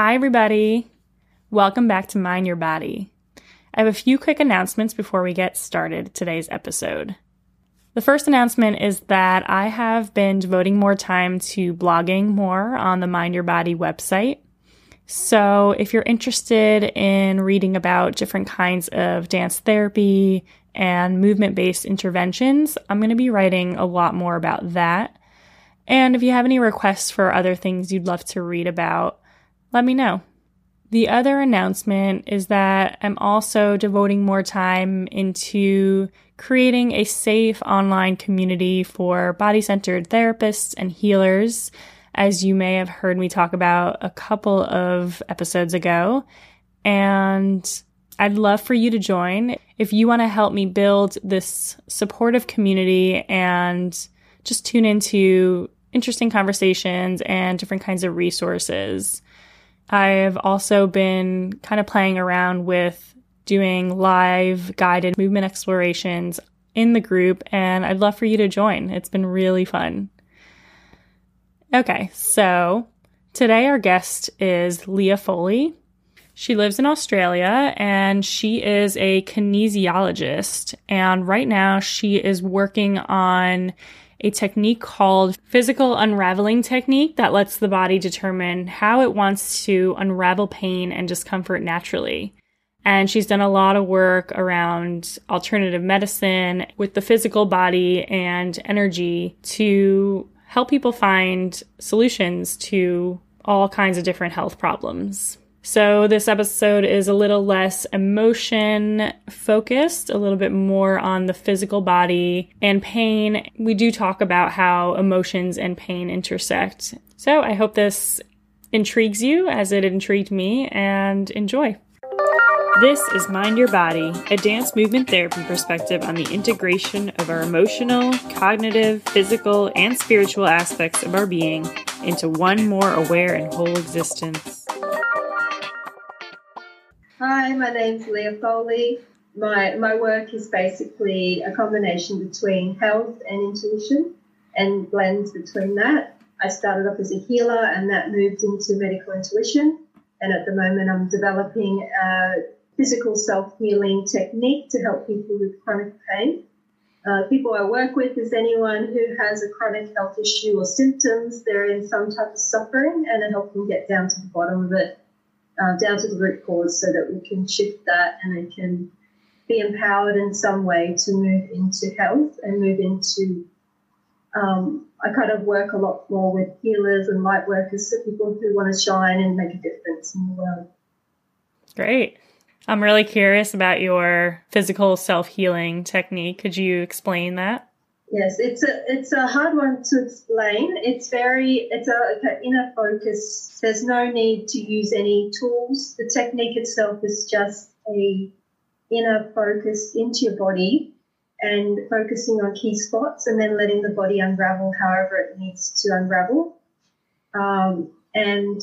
Hi, everybody. Welcome back to Mind Your Body. I have a few quick announcements before we get started today's episode. The first announcement is that I have been devoting more time to blogging more on the Mind Your Body website. So, if you're interested in reading about different kinds of dance therapy and movement based interventions, I'm going to be writing a lot more about that. And if you have any requests for other things you'd love to read about, let me know. The other announcement is that I'm also devoting more time into creating a safe online community for body centered therapists and healers, as you may have heard me talk about a couple of episodes ago. And I'd love for you to join if you want to help me build this supportive community and just tune into interesting conversations and different kinds of resources. I've also been kind of playing around with doing live guided movement explorations in the group, and I'd love for you to join. It's been really fun. Okay, so today our guest is Leah Foley. She lives in Australia and she is a kinesiologist. And right now she is working on a technique called physical unraveling technique that lets the body determine how it wants to unravel pain and discomfort naturally. And she's done a lot of work around alternative medicine with the physical body and energy to help people find solutions to all kinds of different health problems. So, this episode is a little less emotion focused, a little bit more on the physical body and pain. We do talk about how emotions and pain intersect. So, I hope this intrigues you as it intrigued me and enjoy. This is Mind Your Body, a dance movement therapy perspective on the integration of our emotional, cognitive, physical, and spiritual aspects of our being into one more aware and whole existence. Hi, my name's Leah Foley. My, my work is basically a combination between health and intuition and blends between that. I started off as a healer and that moved into medical intuition. And at the moment, I'm developing a physical self healing technique to help people with chronic pain. Uh, people I work with is anyone who has a chronic health issue or symptoms. They're in some type of suffering, and I help them get down to the bottom of it uh, down to the root cause so that we can shift that and they can be empowered in some way to move into health and move into. Um, I kind of work a lot more with healers and light workers, so people who want to shine and make a difference in the world. Great. I'm really curious about your physical self healing technique. Could you explain that? Yes, it's a it's a hard one to explain. It's very it's a inner focus. There's no need to use any tools. The technique itself is just a inner focus into your body and focusing on key spots and then letting the body unravel however it needs to unravel. Um, and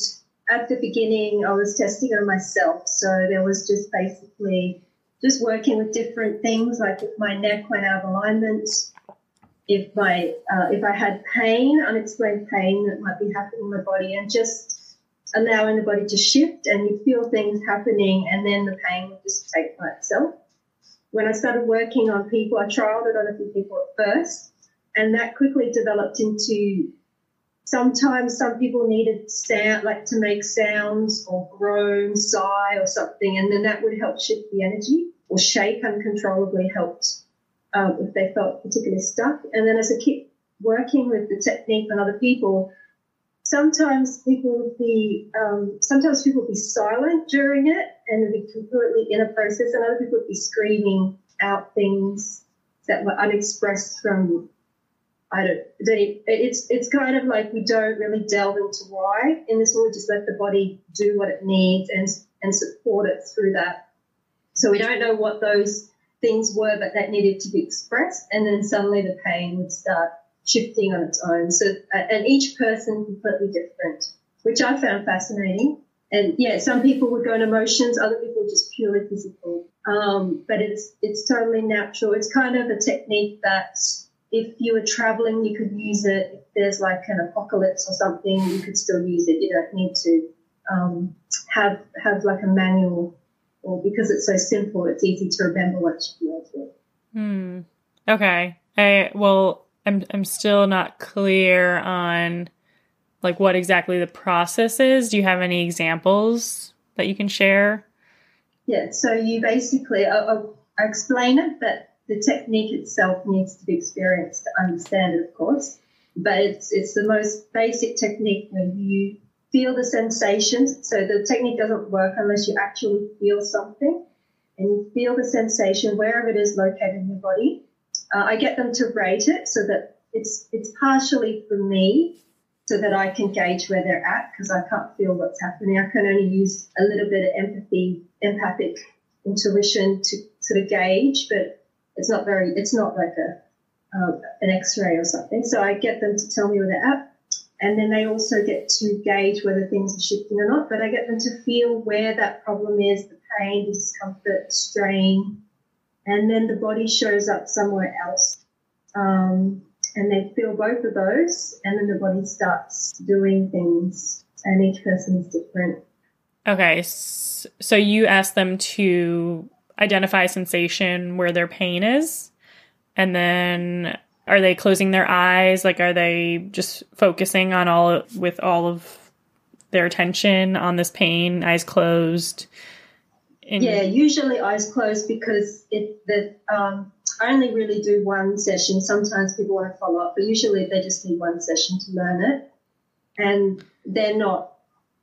at the beginning, I was testing on myself, so there was just basically just working with different things, like my neck went out of alignment if my uh, if I had pain, unexplained pain that might be happening in my body, and just allowing the body to shift, and you feel things happening, and then the pain will just take by itself. When I started working on people, I trialed it on a few people at first, and that quickly developed into sometimes some people needed sound like to make sounds or groan, sigh, or something, and then that would help shift the energy, or shake uncontrollably helped um, if they felt particularly stuck. And then as I keep working with the technique on other people, sometimes people be, um, sometimes people be silent during it and be completely in a process, and other people would be screaming out things that were unexpressed from. I don't. They, it's it's kind of like we don't really delve into why. In this we just let the body do what it needs and and support it through that. So we don't know what those things were but that needed to be expressed, and then suddenly the pain would start shifting on its own. So, uh, and each person completely different, which I found fascinating. And yeah, some people would go in emotions, other people just purely physical. Um, but it's it's totally natural. It's kind of a technique that if you were traveling, you could use it. If there's like an apocalypse or something, you could still use it. You don't need to um, have have like a manual, or because it's so simple, it's easy to remember what you want to. Hmm. Okay. I well, I'm I'm still not clear on like what exactly the process is. Do you have any examples that you can share? Yeah. So you basically, I, I, I explain it, but the technique itself needs to be experienced to understand it, of course. But it's it's the most basic technique where you feel the sensations. So the technique doesn't work unless you actually feel something, and you feel the sensation wherever it is located in your body. Uh, I get them to rate it so that it's it's partially for me, so that I can gauge where they're at because I can't feel what's happening. I can only use a little bit of empathy, empathic intuition to sort of gauge, but it's not very, it's not like a um, an X-ray or something. So I get them to tell me where they're at, and then they also get to gauge whether things are shifting or not. But I get them to feel where that problem is, the pain, discomfort, strain, and then the body shows up somewhere else. Um, and they feel both of those, and then the body starts doing things, and each person is different. Okay, so you ask them to identify sensation where their pain is and then are they closing their eyes like are they just focusing on all with all of their attention on this pain eyes closed In- yeah usually eyes closed because it the um I only really do one session. Sometimes people want to follow up, but usually they just need one session to learn it. And they're not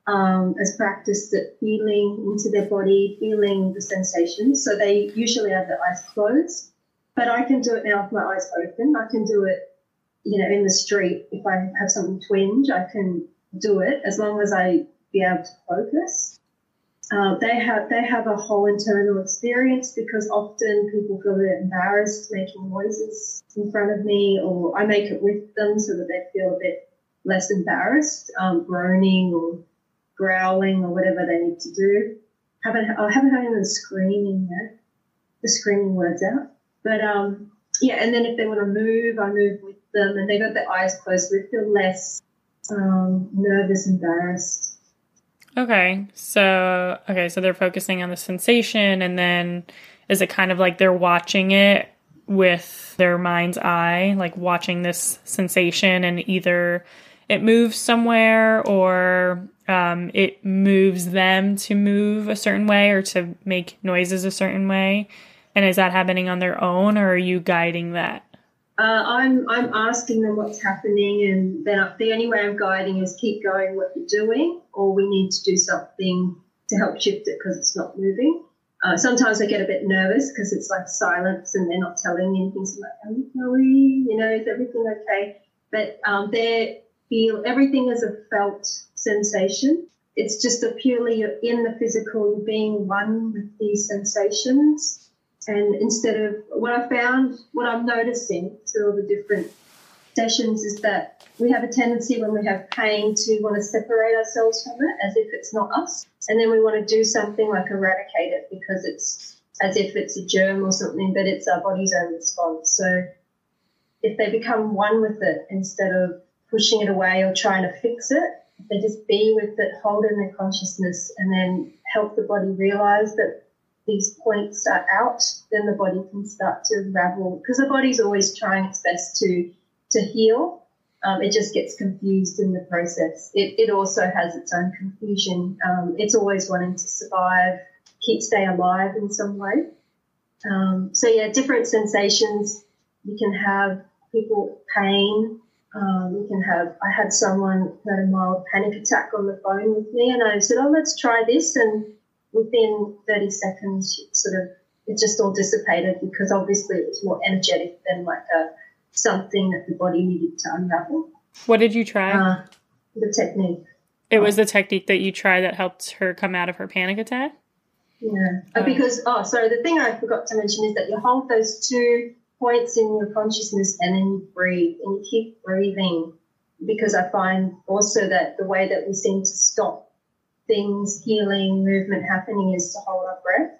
um, as practiced at feeling into their body, feeling the sensations. So they usually have their eyes closed. But I can do it now with my eyes open. I can do it, you know, in the street. If I have something twinge, I can do it as long as I be able to focus. Uh, they have they have a whole internal experience because often people feel a bit embarrassed making noises in front of me, or I make it with them so that they feel a bit less embarrassed, um, groaning or growling or whatever they need to do. Haven't I haven't had anyone screaming yet. The screaming words out, but um, yeah. And then if they want to move, I move with them, and they got their eyes closed, so they feel less um, nervous, embarrassed. Okay, so okay, so they're focusing on the sensation, and then is it kind of like they're watching it with their mind's eye, like watching this sensation, and either it moves somewhere or um, it moves them to move a certain way or to make noises a certain way? And is that happening on their own, or are you guiding that? Uh, I'm I'm asking them what's happening, and then I, the only way I'm guiding is keep going what you're doing, or we need to do something to help shift it because it's not moving. Uh, sometimes I get a bit nervous because it's like silence and they're not telling anything. So I'm like, are we, you know, is everything okay? But um, they feel everything is a felt sensation. It's just a purely you're in the physical, you're being one with these sensations. And instead of what I found, what I'm noticing through all the different sessions is that we have a tendency when we have pain to want to separate ourselves from it as if it's not us. And then we want to do something like eradicate it because it's as if it's a germ or something, but it's our body's own response. So if they become one with it instead of pushing it away or trying to fix it, they just be with it, hold in their consciousness, and then help the body realize that these points are out, then the body can start to ravel because the body's always trying its best to to heal. Um, it just gets confused in the process. It, it also has its own confusion. Um, it's always wanting to survive, keep stay alive in some way. Um, so yeah, different sensations. You can have people pain, um, you can have, I had someone had a mild panic attack on the phone with me, and I said, Oh, let's try this. And within 30 seconds, sort of, it just all dissipated because obviously it was more energetic than like a something that the body needed to unravel. What did you try? Uh, the technique. It was the technique that you tried that helped her come out of her panic attack? Yeah. Oh. Because, oh, sorry, the thing I forgot to mention is that you hold those two points in your consciousness and then you breathe and you keep breathing because I find also that the way that we seem to stop things, healing, movement happening is to hold our breath.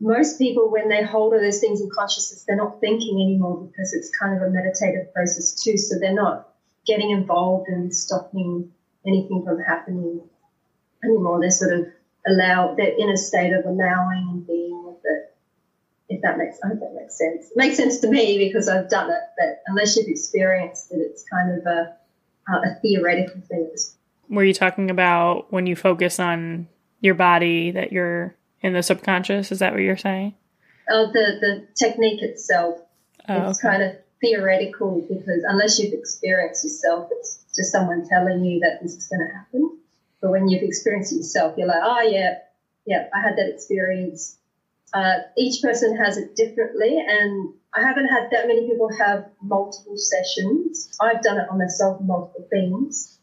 Most people, when they hold all those things in consciousness, they're not thinking anymore because it's kind of a meditative process too. So they're not getting involved in stopping anything from happening. anymore. They're sort of allow, they're in a state of allowing and being with it. If that makes, I hope that makes sense. It makes sense to me because I've done it, but unless you've experienced it, it's kind of a, uh, a theoretical thing. Were you talking about when you focus on your body that you're in the subconscious? Is that what you're saying? Oh, the, the technique itself. Oh, it's okay. kind of theoretical because unless you've experienced yourself, it's just someone telling you that this is going to happen. But when you've experienced yourself, you're like, oh, yeah, yeah, I had that experience. Uh, each person has it differently, and I haven't had that many people have multiple sessions. I've done it on myself, multiple things.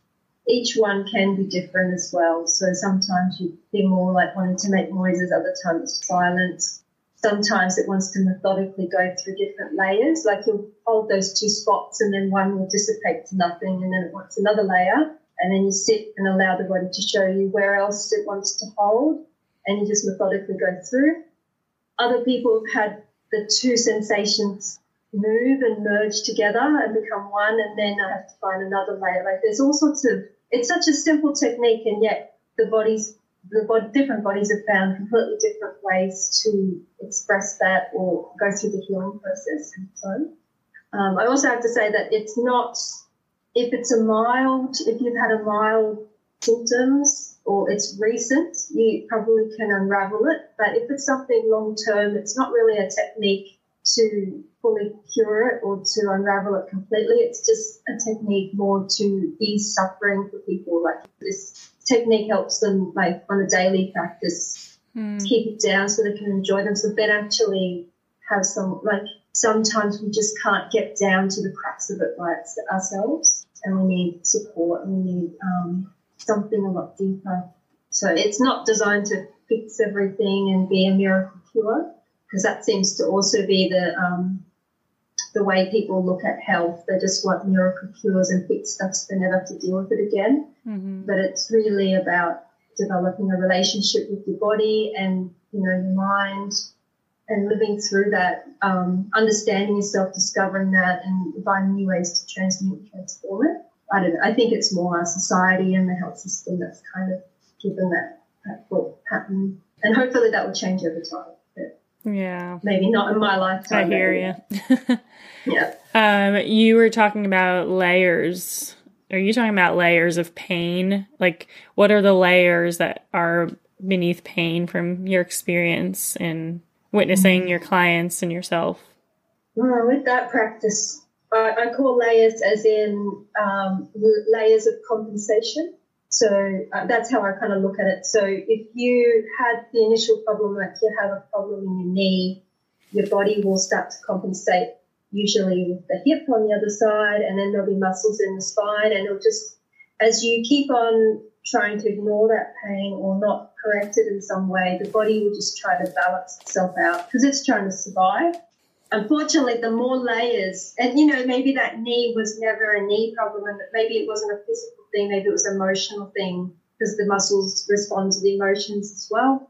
Each one can be different as well. So sometimes you feel more like wanting to make noises, other times silence. Sometimes it wants to methodically go through different layers. Like you'll hold those two spots and then one will dissipate to nothing and then it wants another layer and then you sit and allow the body to show you where else it wants to hold, and you just methodically go through. Other people have had the two sensations move and merge together and become one, and then I have to find another layer. Like there's all sorts of. It's such a simple technique, and yet the bodies, the body, different bodies have found completely different ways to express that or go through the healing process. And so, um, I also have to say that it's not if it's a mild, if you've had a mild symptoms or it's recent, you probably can unravel it. But if it's something long term, it's not really a technique to fully cure it or to unravel it completely. It's just a technique more to ease suffering for people. Like this technique helps them like on a daily practice mm. keep it down so they can enjoy them. So then actually have some like sometimes we just can't get down to the crux of it by ourselves and we need support and we need um, something a lot deeper. So it's not designed to fix everything and be a miracle cure because that seems to also be the um, the way people look at health. They just want miracle cures and fix stuff so they never have to deal with it again. Mm-hmm. But it's really about developing a relationship with your body and you know your mind and living through that, um, understanding yourself, discovering that, and finding new ways to transmute and transform it. I don't know. I think it's more our society and the health system that's kind of given that, that pattern. And hopefully that will change over time. Yeah. Maybe not in my lifetime. I hear you. yeah. Um, you were talking about layers. Are you talking about layers of pain? Like, what are the layers that are beneath pain from your experience in witnessing your clients and yourself? Well, with that practice, I, I call layers as in um, layers of compensation. So uh, that's how I kind of look at it. So if you had the initial problem, like you have a problem in your knee, your body will start to compensate, usually with the hip on the other side, and then there'll be muscles in the spine, and it'll just, as you keep on trying to ignore that pain or not correct it in some way, the body will just try to balance itself out because it's trying to survive. Unfortunately, the more layers, and you know, maybe that knee was never a knee problem, and maybe it wasn't a physical thing, maybe it was an emotional thing because the muscles respond to the emotions as well.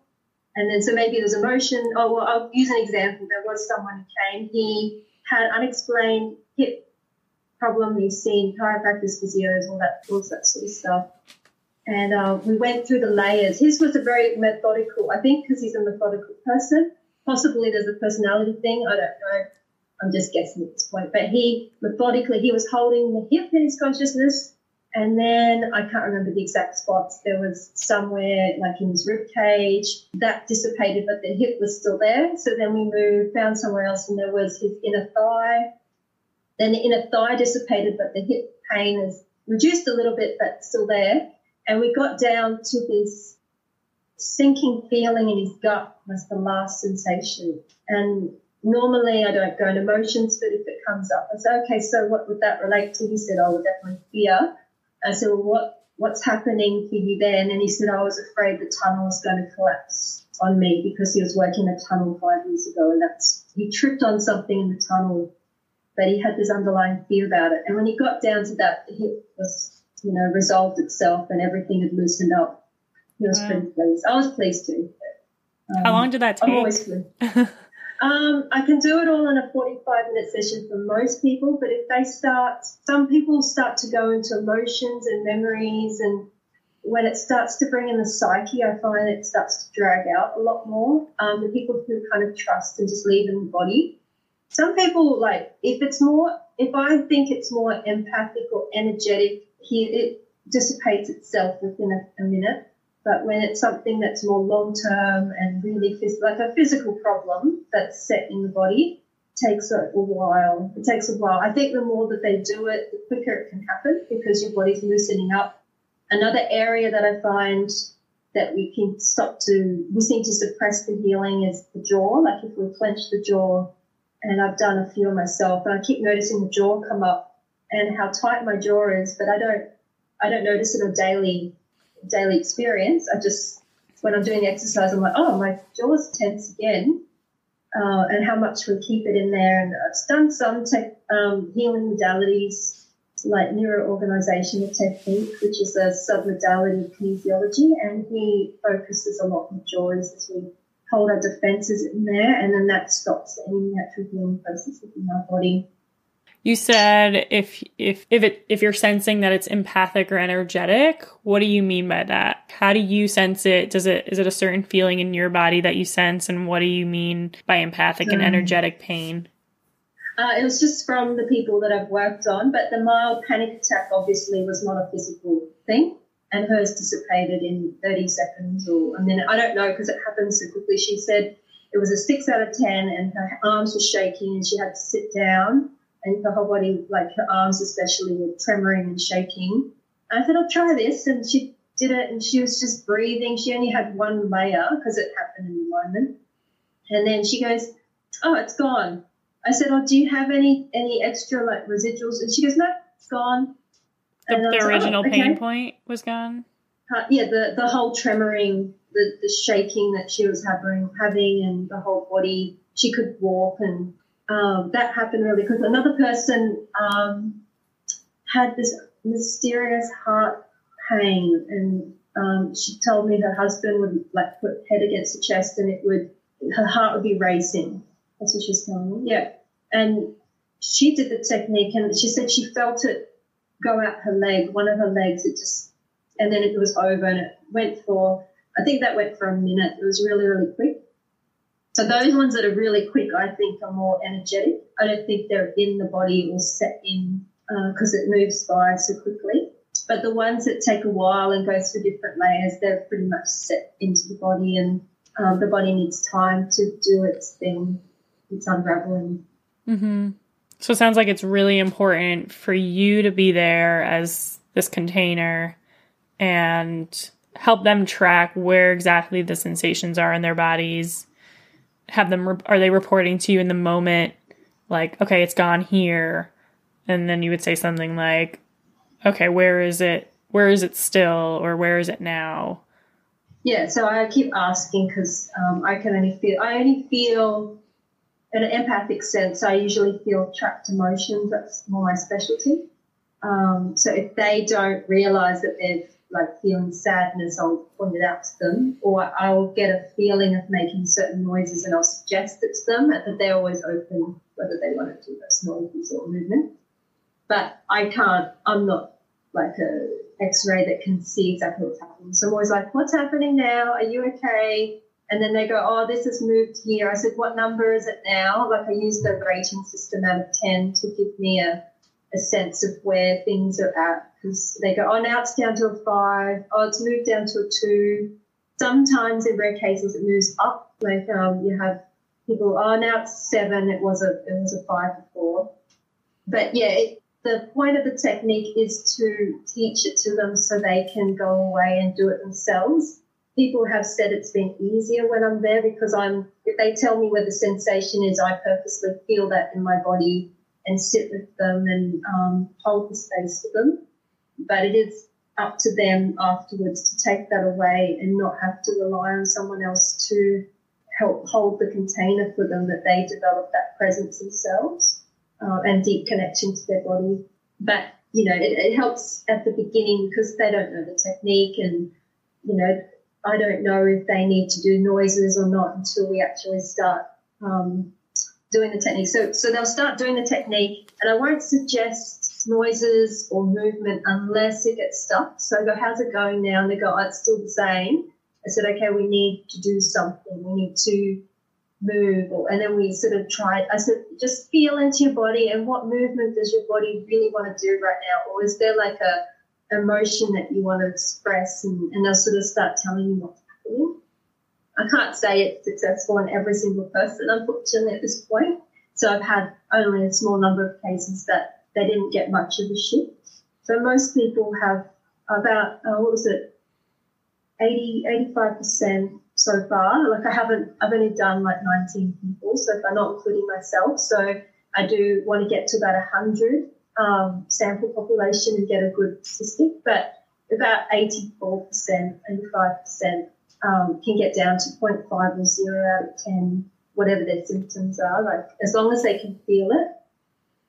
And then, so maybe there's emotion. Oh, well, I'll use an example. There was someone who came, he had unexplained hip problem. He's seen chiropractors, physios, all that, all that sort of stuff and uh, we went through the layers. His was a very methodical, I think, because he's a methodical person. Possibly there's a personality thing. I don't know. I'm just guessing at this point. But he methodically, he was holding the hip in his consciousness. And then I can't remember the exact spots. There was somewhere like in his rib cage that dissipated, but the hip was still there. So then we moved, found somewhere else, and there was his inner thigh. Then the inner thigh dissipated, but the hip pain is reduced a little bit, but still there. And we got down to this sinking feeling in his gut was the last sensation. And normally I don't go into emotions, but if it comes up, I said, okay, so what would that relate to? He said, oh, definitely fear. I said, well, what, what's happening for you then? And he said, I was afraid the tunnel was going to collapse on me because he was working a tunnel five years ago and that's, he tripped on something in the tunnel, but he had this underlying fear about it. And when he got down to that, the hip was you know, resolved itself and everything had loosened up. He was wow. pretty pleased. I was pleased too. But, um, How long did that take? I'm always um, I can do it all in a 45 minute session for most people, but if they start, some people start to go into emotions and memories and when it starts to bring in the psyche, I find it starts to drag out a lot more. Um, the people who kind of trust and just leave in the body. Some people like if it's more, if I think it's more empathic or energetic, here it dissipates itself within a, a minute. But when it's something that's more long term and really phys- like a physical problem that's set in the body, takes a, a while. It takes a while. I think the more that they do it, the quicker it can happen because your body's loosening up. Another area that I find that we can stop to, we seem to suppress the healing is the jaw. Like if we clench the jaw, and I've done a few myself, and I keep noticing the jaw come up and how tight my jaw is, but I don't, I don't notice it on daily, daily experience. I just, when I'm doing the exercise, I'm like, oh, my jaw's tense again uh, and how much we keep it in there. And I've done some um, healing modalities like neuro-organizational technique, which is a submodality of kinesiology, and he focuses a lot on jaws as we hold our defenses in there, and then that stops any natural healing process within our body. You said if if if it if you're sensing that it's empathic or energetic, what do you mean by that? How do you sense it? Does it is it a certain feeling in your body that you sense and what do you mean by empathic um, and energetic pain? Uh, it was just from the people that I've worked on, but the mild panic attack obviously was not a physical thing, and hers dissipated in 30 seconds or a minute. I don't know because it happened so quickly. She said it was a six out of 10, and her arms were shaking, and she had to sit down and her whole body, like her arms especially, were tremoring and shaking. And I said, I'll try this. And she did it and she was just breathing. She only had one layer because it happened in the moment. And then she goes, Oh, it's gone. I said, Oh, do you have any, any extra like residuals? And she goes, No, it's gone. The, the original like, oh, pain point was gone? Uh, yeah, the, the whole tremoring, the, the shaking that she was having, having and the whole body. She could walk and um, that happened really quickly. Another person um, had this mysterious heart pain, and um, she told me her husband would like put head against the chest, and it would her heart would be racing. That's what she's telling me. Yeah, and she did the technique, and she said she felt it go out her leg, one of her legs. It just, and then it was over, and it went for. I think that went for a minute. It was really, really quick. So those ones that are really quick, I think, are more energetic. I don't think they're in the body or set in because uh, it moves by so quickly. But the ones that take a while and go through different layers, they're pretty much set into the body, and um, the body needs time to do its thing. It's unraveling. Mm-hmm. So it sounds like it's really important for you to be there as this container and help them track where exactly the sensations are in their bodies have them are they reporting to you in the moment like okay it's gone here? And then you would say something like okay where is it where is it still or where is it now? Yeah so i keep asking because um, i can only feel i only feel in an empathic sense. I usually feel trapped emotions. That's more my specialty. Um, so if they don't realize that they've like feeling sadness, I'll point it out to them, or I'll get a feeling of making certain noises and I'll suggest it to them, that they're always open whether they want to do those noises or movement. But I can't, I'm not like a x-ray that can see exactly what's happening. So I'm always like, what's happening now? Are you okay? And then they go, oh, this has moved here. I said, what number is it now? Like I use the rating system out of 10 to give me a, a sense of where things are at because they go, oh, now it's down to a five. Oh, it's moved down to a two. Sometimes, in rare cases, it moves up. Like um, you have people, oh, now it's seven. It was a it was a five before. But yeah, it, the point of the technique is to teach it to them so they can go away and do it themselves. People have said it's been easier when I'm there because I'm. If they tell me where the sensation is, I purposely feel that in my body and sit with them and um, hold the space for them but it is up to them afterwards to take that away and not have to rely on someone else to help hold the container for them that they develop that presence themselves uh, and deep connection to their body. But you know, it, it helps at the beginning because they don't know the technique and you know, I don't know if they need to do noises or not until we actually start um, doing the technique. So, so they'll start doing the technique, and I won't suggest noises or movement unless it gets stuck. So I go, how's it going now? And they go, oh, it's still the same. I said, okay, we need to do something. We need to move. And then we sort of tried, I said, just feel into your body and what movement does your body really want to do right now? Or is there like a emotion that you want to express? And, and they'll sort of start telling you what's happening. I can't say it's successful in every single person, unfortunately, at this point. So I've had only a small number of cases that they didn't get much of a shift. So most people have about, uh, what was it, 80, 85% so far. Like I haven't, I've only done like 19 people, so if I'm not including myself. So I do want to get to about 100 um, sample population and get a good statistic, but about 84%, 85% um, can get down to 0.5 or 0 out of 10, whatever their symptoms are. Like as long as they can feel it.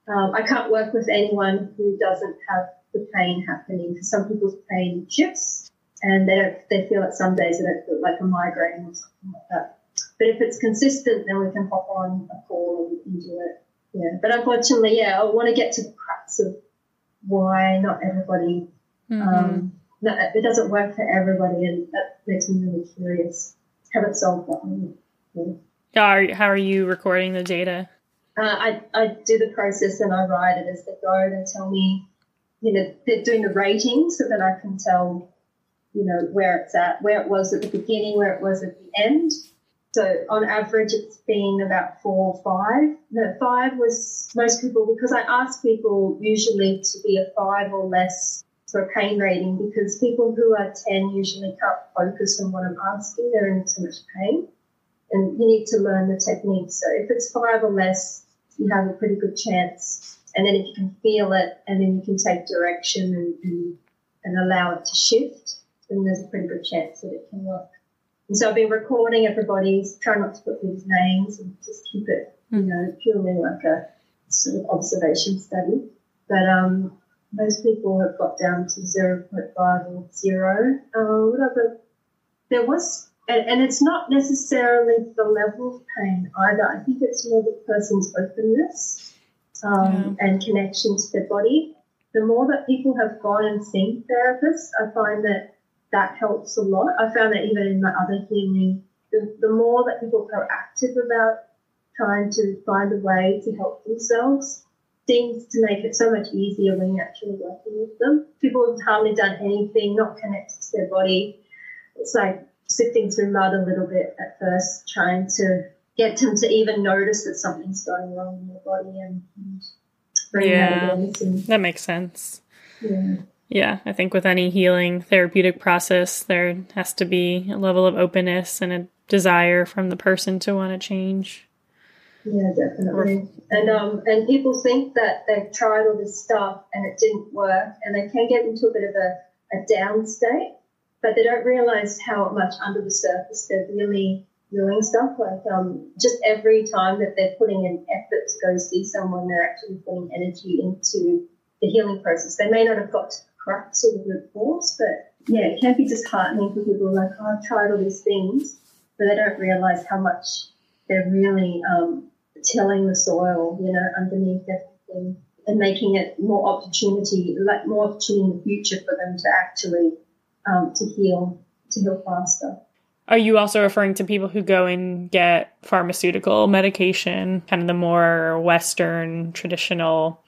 Um, I can't work with anyone who doesn't have the pain happening because some people's pain shifts and they don't, they feel it some days they don't feel like a migraine or something like that. But if it's consistent, then we can hop on a call and, and do it. Yeah. But unfortunately, yeah, I want to get to the crux of why not everybody, mm-hmm. um, no, it doesn't work for everybody, and that makes me really curious. Haven't solved that one. Yeah. How are you recording the data? Uh, I, I do the process and I write it as they go. They tell me, you know, they're doing the rating so that I can tell, you know, where it's at, where it was at the beginning, where it was at the end. So on average, it's been about four or five. The five was most people, because I ask people usually to be a five or less for a pain rating because people who are 10 usually can't focus on what I'm asking. They're in too much pain and you need to learn the technique. So if it's five or less, you have a pretty good chance. And then if you can feel it and then you can take direction and, and, and allow it to shift, then there's a pretty good chance that it can work. And so I've been recording everybody's, try not to put these names and just keep it, you hmm. know, purely like a sort of observation study. But um, most people have got down to 0.5 or 0. Uh, whatever. There was and, and it's not necessarily the level of pain either. I think it's more the person's openness um, yeah. and connection to their body. The more that people have gone and seen therapists, I find that that helps a lot. I found that even in my other healing, the, the more that people are proactive about trying to find a way to help themselves seems to make it so much easier when you're actually working with them. People have hardly done anything, not connected to their body. It's like sifting through mud a little bit at first, trying to get them to even notice that something's going wrong in their body and, and bring yeah, that And, that makes sense. Yeah. Yeah, I think with any healing therapeutic process, there has to be a level of openness and a desire from the person to want to change. Yeah, definitely. And um, and people think that they've tried all this stuff and it didn't work, and they can get into a bit of a, a down state but they don't realize how much under the surface they're really doing stuff. Like um, just every time that they're putting in effort to go see someone, they're actually putting energy into the healing process. They may not have got to the crux or the root cause, but yeah, it can be disheartening for people like, oh, I've tried all these things, but they don't realize how much they're really um, tilling the soil, you know, underneath everything and making it more opportunity, like more opportunity in the future for them to actually um, to heal to heal faster. Are you also referring to people who go and get pharmaceutical medication, kind of the more Western traditional,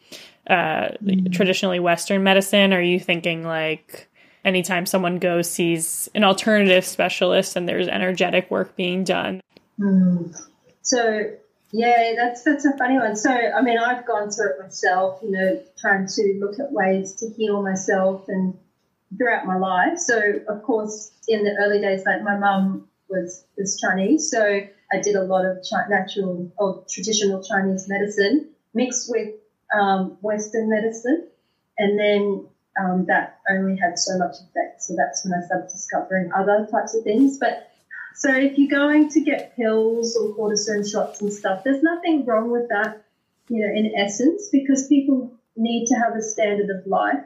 uh, mm-hmm. traditionally Western medicine? Are you thinking like anytime someone goes sees an alternative specialist and there's energetic work being done? Mm. So yeah, that's that's a funny one. So I mean, I've gone through it myself. You know, trying to look at ways to heal myself and throughout my life. So, of course, in the early days, like my mum was, was Chinese, so I did a lot of natural or traditional Chinese medicine mixed with um, Western medicine, and then um, that only had so much effect. So that's when I started discovering other types of things. But so if you're going to get pills or cortisone shots and stuff, there's nothing wrong with that, you know, in essence, because people need to have a standard of life.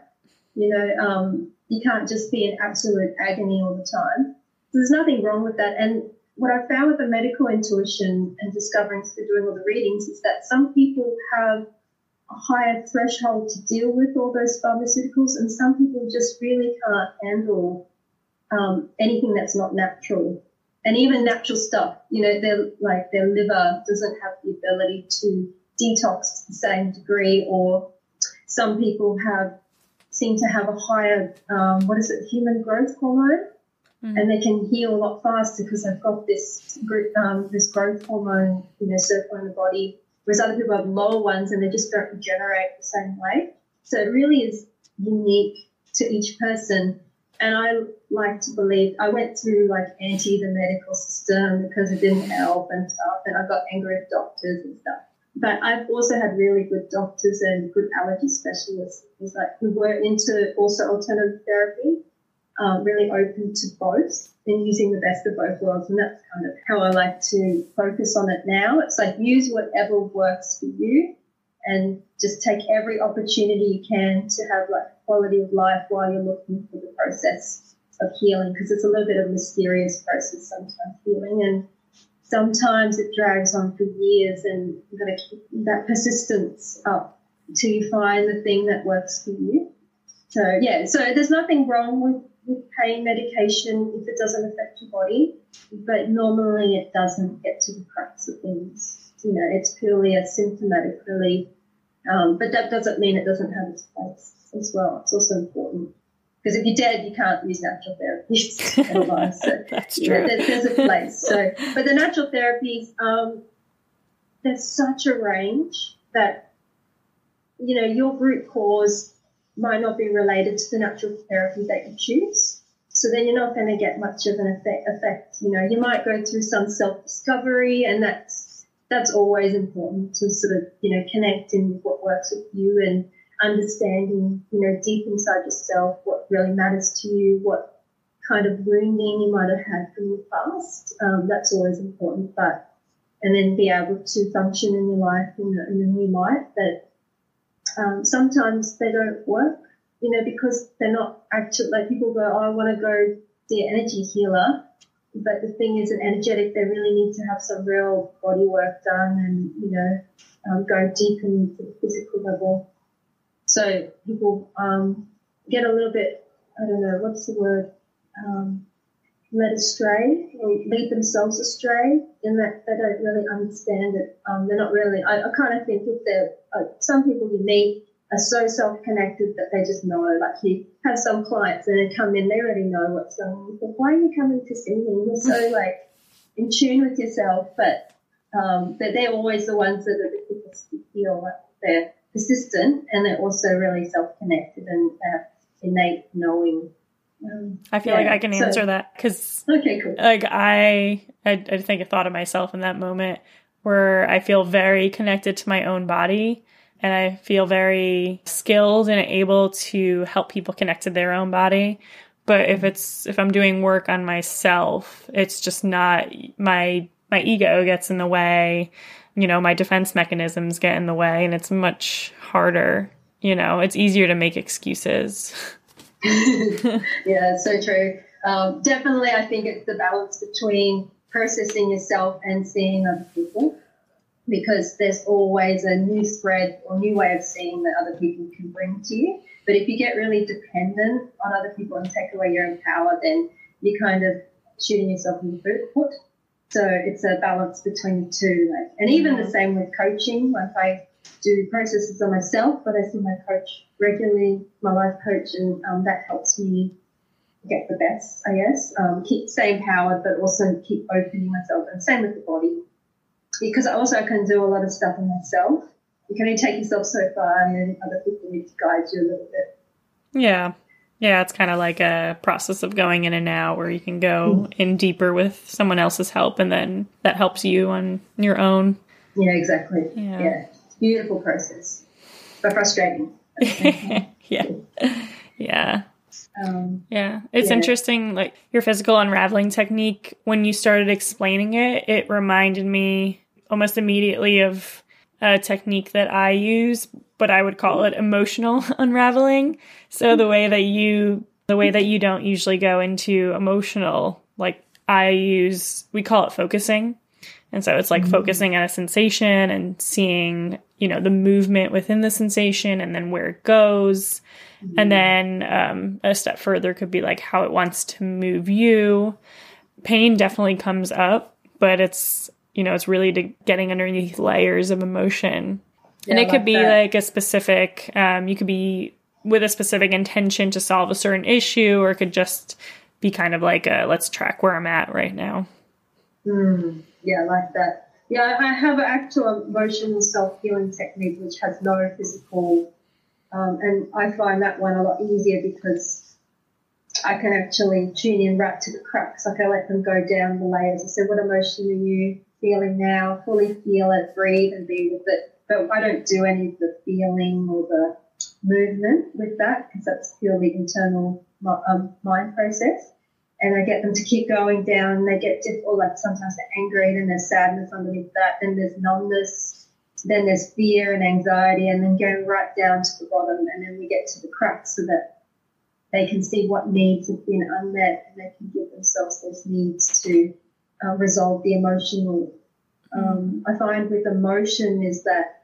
You know, um, you can't just be in absolute agony all the time. There's nothing wrong with that. And what I found with the medical intuition and discovering through doing all the readings is that some people have a higher threshold to deal with all those pharmaceuticals, and some people just really can't handle um, anything that's not natural. And even natural stuff, you know, their like their liver doesn't have the ability to detox to the same degree, or some people have seem to have a higher um, what is it, human growth hormone, mm. and they can heal a lot faster because they've got this um, this growth hormone, you know, circling the body whereas other people have lower ones and they just don't regenerate the same way. So it really is unique to each person. And I like to believe I went through like anti the medical system because it didn't help and stuff, and I got angry at doctors and stuff. But I've also had really good doctors and good allergy specialists like who were into also alternative therapy, um, really open to both and using the best of both worlds. And that's kind of how I like to focus on it now. It's like use whatever works for you and just take every opportunity you can to have like quality of life while you're looking for the process of healing because it's a little bit of a mysterious process sometimes healing and sometimes it drags on for years and you've got to keep that persistence up till you find the thing that works for you. So yeah, so there's nothing wrong with with pain medication if it doesn't affect your body, but normally it doesn't get to the crux of things. You know, it's purely a symptomatic relief, um, but that doesn't mean it doesn't have its place as well. It's also important because if you're dead, you can't use natural therapies. So, That's true. Yeah, there's, there's, a place. So, but the natural therapies, um, there's such a range that you know your root cause might not be related to the natural therapy that you choose. So then you're not going to get much of an effect, effect. You know, you might go through some self discovery, and that's that's always important to sort of you know connect in with what works with you and understanding you know deep inside yourself what really matters to you, what kind of wounding you might have had from the past. Um, that's always important, but and then be able to function in your life in a, in a new light that um, sometimes they don't work, you know, because they're not actually, like people go, oh, I want to go see an energy healer. But the thing is, an energetic, they really need to have some real body work done and, you know, um, go deep into the physical level. So people um, get a little bit, I don't know, what's the word? Um, led astray or lead themselves astray in that they don't really understand it. Um, they're not really, I, I kind of think if they're, uh, some people you meet are so self-connected that they just know, like you have some clients and they come in, they already know what's going on. But why are you coming to see me? You're so like in tune with yourself, but um, but they're always the ones that are the quickest to feel like they're persistent and they're also really self-connected and have innate knowing um, I feel yeah, like I can answer so, that because okay, cool. Like I, I, I think I thought of myself in that moment where I feel very connected to my own body, and I feel very skilled and able to help people connect to their own body. But if it's if I'm doing work on myself, it's just not my my ego gets in the way. You know, my defense mechanisms get in the way, and it's much harder. You know, it's easier to make excuses. yeah, so true. Um, definitely, I think it's the balance between processing yourself and seeing other people because there's always a new thread or new way of seeing that other people can bring to you. But if you get really dependent on other people and take away your own power, then you're kind of shooting yourself in the foot. So it's a balance between the two. Like, and even the same with coaching. Like I do processes on myself, but I see my coach regularly, my life coach, and um, that helps me get the best, I guess. Um, keep stay empowered, but also keep opening myself, and same with the body, because also I also can do a lot of stuff on myself. You can only take yourself so far, and then other people need to guide you a little bit. Yeah. Yeah, it's kind of like a process of going in and out where you can go mm. in deeper with someone else's help and then that helps you on your own. Yeah, exactly. Yeah. yeah beautiful process, but frustrating. yeah. Yeah. Um, yeah. It's yeah. interesting. Like your physical unraveling technique, when you started explaining it, it reminded me almost immediately of a technique that I use, but I would call it emotional unraveling. So the way that you, the way that you don't usually go into emotional, like I use, we call it focusing. And so it's like mm-hmm. focusing on a sensation and seeing you know, the movement within the sensation and then where it goes. Mm-hmm. And then um, a step further could be like how it wants to move you. Pain definitely comes up, but it's, you know, it's really to getting underneath layers of emotion. Yeah, and it could be that. like a specific, um, you could be with a specific intention to solve a certain issue, or it could just be kind of like a let's track where I'm at right now. Mm, yeah, like that. Yeah, I have an actual emotional self healing technique which has no physical, um, and I find that one a lot easier because I can actually tune in right to the crux. Like I let them go down the layers. I said, "What emotion are you feeling now? Fully feel it, breathe, and be with it." But I don't do any of the feeling or the movement with that because that's purely internal um, mind process and I get them to keep going down. They get diff- or like sometimes they're angry, and there's sadness underneath that. Then there's numbness. Then there's fear and anxiety, and then going right down to the bottom, and then we get to the crux so that they can see what needs have been unmet, and they can give themselves those needs to uh, resolve the emotional. Um, I find with emotion is that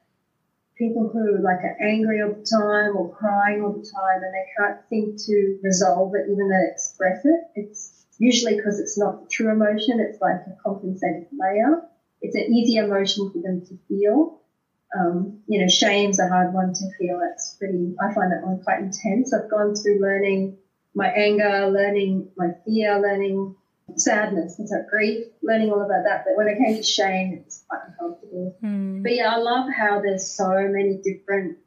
people who like are angry all the time or crying all the time and they can't seem to resolve it even though they express it. It's usually because it's not the true emotion. It's like a compensated layer. It's an easy emotion for them to feel. Um, you know, shame's a hard one to feel. It's pretty, I find that one quite intense. I've gone through learning my anger, learning my fear, learning sadness, things like grief, learning all about that. But when it came to shame, it was quite uncomfortable. Mm. But yeah, I love how there's so many different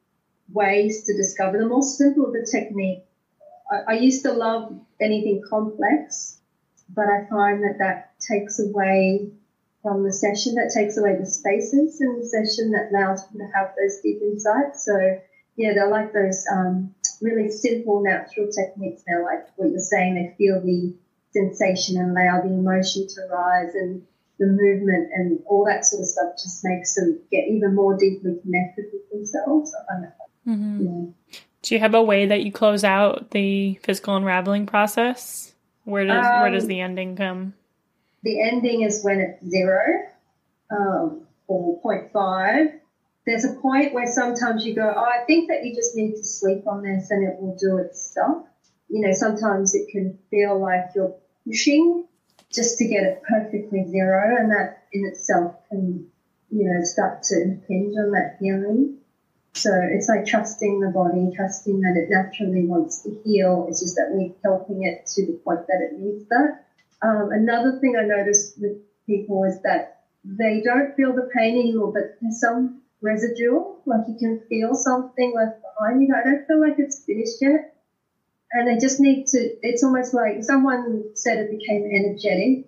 ways to discover. The more simple the technique, I, I used to love anything complex, but I find that that takes away from the session, that takes away the spaces in the session that allows people to have those deep insights. So yeah, they're like those um, really simple, natural techniques now, like what you're saying, they feel the sensation and allow the emotion to rise and the movement and all that sort of stuff just makes them get even more deeply connected with themselves. I find that. Mm-hmm. Yeah. Do you have a way that you close out the physical unraveling process? Where does um, where does um, the ending come? The ending is when it's zero um, or 0.5. There's a point where sometimes you go, oh, I think that you just need to sleep on this and it will do its stuff you know, sometimes it can feel like you're pushing just to get it perfectly zero, and that in itself can, you know, start to impinge on that healing. So it's like trusting the body, trusting that it naturally wants to heal. It's just that we're helping it to the point that it needs that. Um, another thing I noticed with people is that they don't feel the pain anymore, but there's some residual, like you can feel something left behind. You know, I don't feel like it's finished yet and they just need to, it's almost like someone said it became energetic.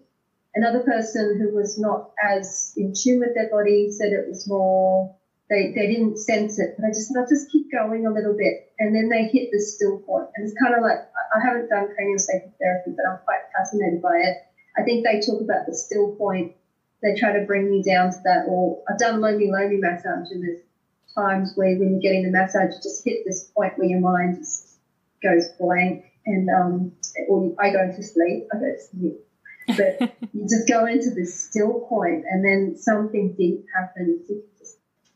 Another person who was not as in tune with their body said it was more, they, they didn't sense it, but I just, I just keep going a little bit. And then they hit this still point. And it's kind of like, I haven't done craniosacral therapy, but I'm quite fascinated by it. I think they talk about the still point. They try to bring you down to that, or I've done Lomi, Lomi massage, and there's times where when you're getting the massage, just hit this point where your mind just goes blank and um, or I go to sleep. I go to sleep. But you just go into this still point and then something deep happens.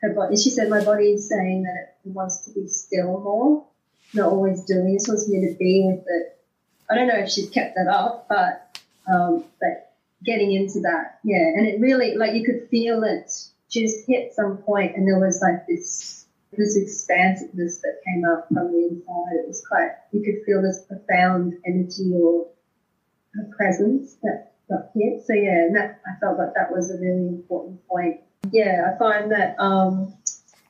Her body, she said, my body is saying that it wants to be still more, not always doing. It wants me to be with it. I don't know if she's kept that up, but um, but getting into that, yeah. And it really, like, you could feel it just hit some point, and there was like this this expansiveness that came up from the inside. It was quite, you could feel this profound energy or presence that got hit. So yeah, that, I felt like that was a really important point. Yeah, I find that, um,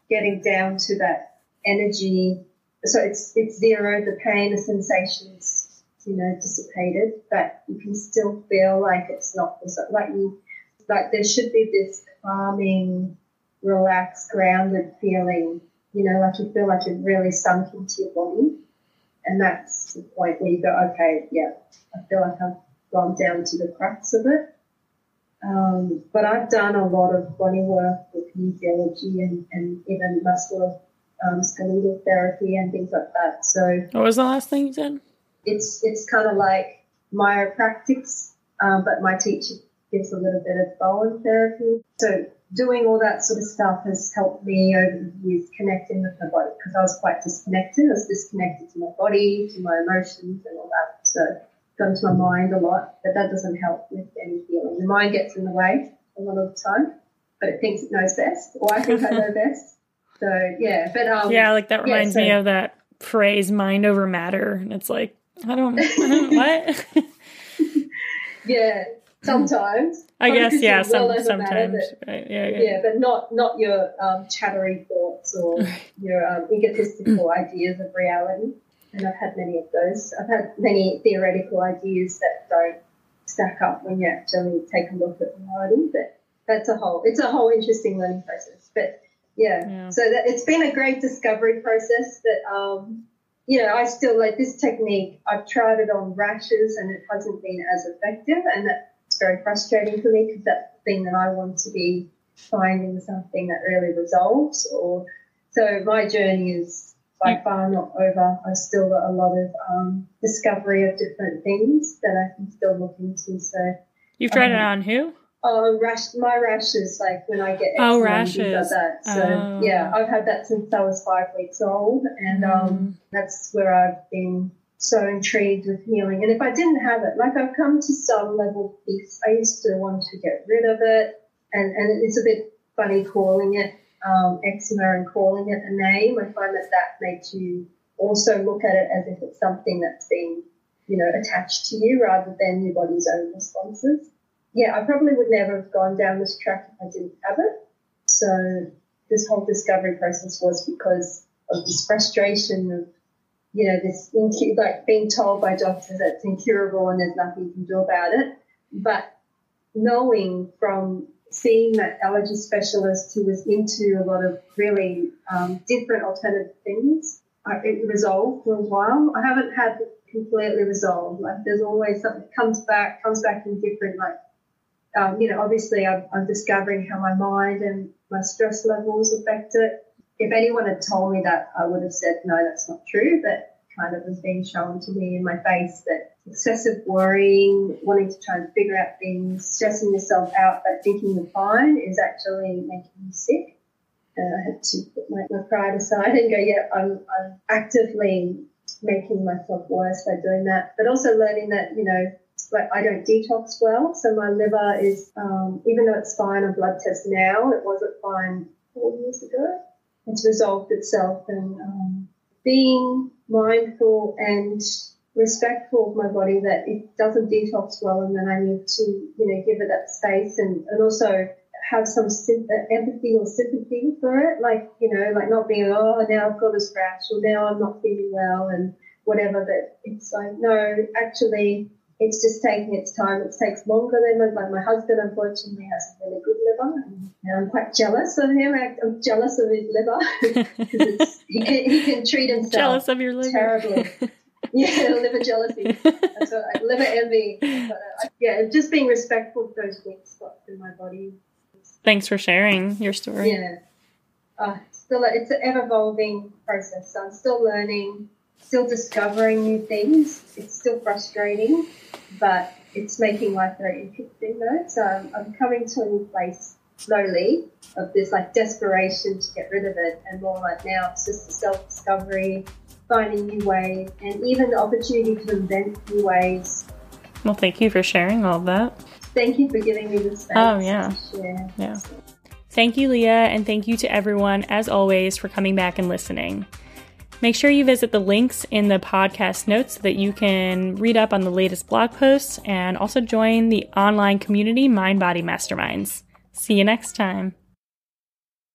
getting down to that energy, so it's, it's zero, the pain, the sensations, you know, dissipated, but you can still feel like it's not, like you, like there should be this calming, relaxed, grounded feeling you know, like you feel like you've really sunk into your body. And that's the point where you go, okay, yeah, I feel like I've gone down to the crux of it. Um, but I've done a lot of body work with kinesiology and, and even muscular um, skeletal therapy and things like that. So, what was the last thing you said? It's it's kind of like chiropractics, um, but my teacher gives a little bit of Bowen therapy. So doing all that sort of stuff has helped me over the years connecting with my body because I was quite disconnected. I was disconnected to my body, to my emotions and all that. So got into my mind a lot, but that doesn't help with any healing. The mind gets in the way a lot of the time, but it thinks it knows best, or I think I know best. So yeah, but um, yeah, like that reminds yeah, so, me of that phrase "mind over matter," and it's like I don't, I don't what. yeah, sometimes. I guess yeah, some, sometimes. right. yeah, yeah, yeah, but not not your um, chattery thoughts or your um, egotistical ideas of reality. And I've had many of those. I've had many theoretical ideas that don't stack up when you actually take a look at reality. But that's a whole it's a whole interesting learning process. But yeah, yeah. so that, it's been a great discovery process. But um, you know, I still like this technique. I've tried it on rashes and it hasn't been as effective, and that it's very frustrating for me because that's the thing that I want to be finding something that really resolves. Or so my journey is by far not over. I've still got a lot of um, discovery of different things that I can still look into. So you've tried um, it on who? Oh, rash, my rashes, like when I get oh rashes, like that. So oh. yeah, I've had that since I was five weeks old, and um, mm. that's where I've been so intrigued with healing. And if I didn't have it, like I've come to some level of peace. I used to want to get rid of it, and, and it's a bit funny calling it um, eczema and calling it a name. I find that that makes you also look at it as if it's something that's been, you know, attached to you rather than your body's own responses. Yeah, I probably would never have gone down this track if I didn't have it. So this whole discovery process was because of this frustration of you know, this like being told by doctors that it's incurable and there's nothing you can do about it. But knowing from seeing that allergy specialist who was into a lot of really um, different alternative things, I, it resolved for a while. I haven't had it completely resolved. Like there's always something that comes back, comes back in different, like, um, you know, obviously I'm, I'm discovering how my mind and my stress levels affect it if anyone had told me that, I would have said, no, that's not true. But kind of was being shown to me in my face that excessive worrying, wanting to try and figure out things, stressing yourself out, but thinking you're fine is actually making you sick. And I had to put my, my pride aside and go, yeah, I'm, I'm actively making myself worse by doing that. But also learning that, you know, like I don't detox well. So my liver is, um, even though it's fine on blood tests now, it wasn't fine four years ago it's resolved itself and um, being mindful and respectful of my body that it doesn't detox well and then I need to, you know, give it that space and, and also have some empathy or sympathy for it. Like, you know, like not being, oh, now I've got a scratch or now I'm not feeling well and whatever. But it's like, no, actually, it's just taking its time. It takes longer than like my husband, unfortunately, has a really good liver, and I'm quite jealous of him. I'm jealous of his liver because he can, he can treat himself. Jealous of your liver terribly. yeah, liver jealousy. That's what I, liver envy. But, uh, yeah, just being respectful of those weak spots in my body. Thanks for sharing your story. Yeah, uh, still, it's an ever evolving process. So I'm still learning still discovering new things. It's still frustrating, but it's making life very interesting though. So I'm, I'm coming to a new place slowly of this like desperation to get rid of it and more like now it's just a self discovery, finding new ways and even the opportunity to invent new ways. Well, thank you for sharing all that. Thank you for giving me the space. Oh, yeah. Yeah. Thank you, Leah, and thank you to everyone, as always, for coming back and listening. Make sure you visit the links in the podcast notes so that you can read up on the latest blog posts and also join the online community Mind Body Masterminds. See you next time.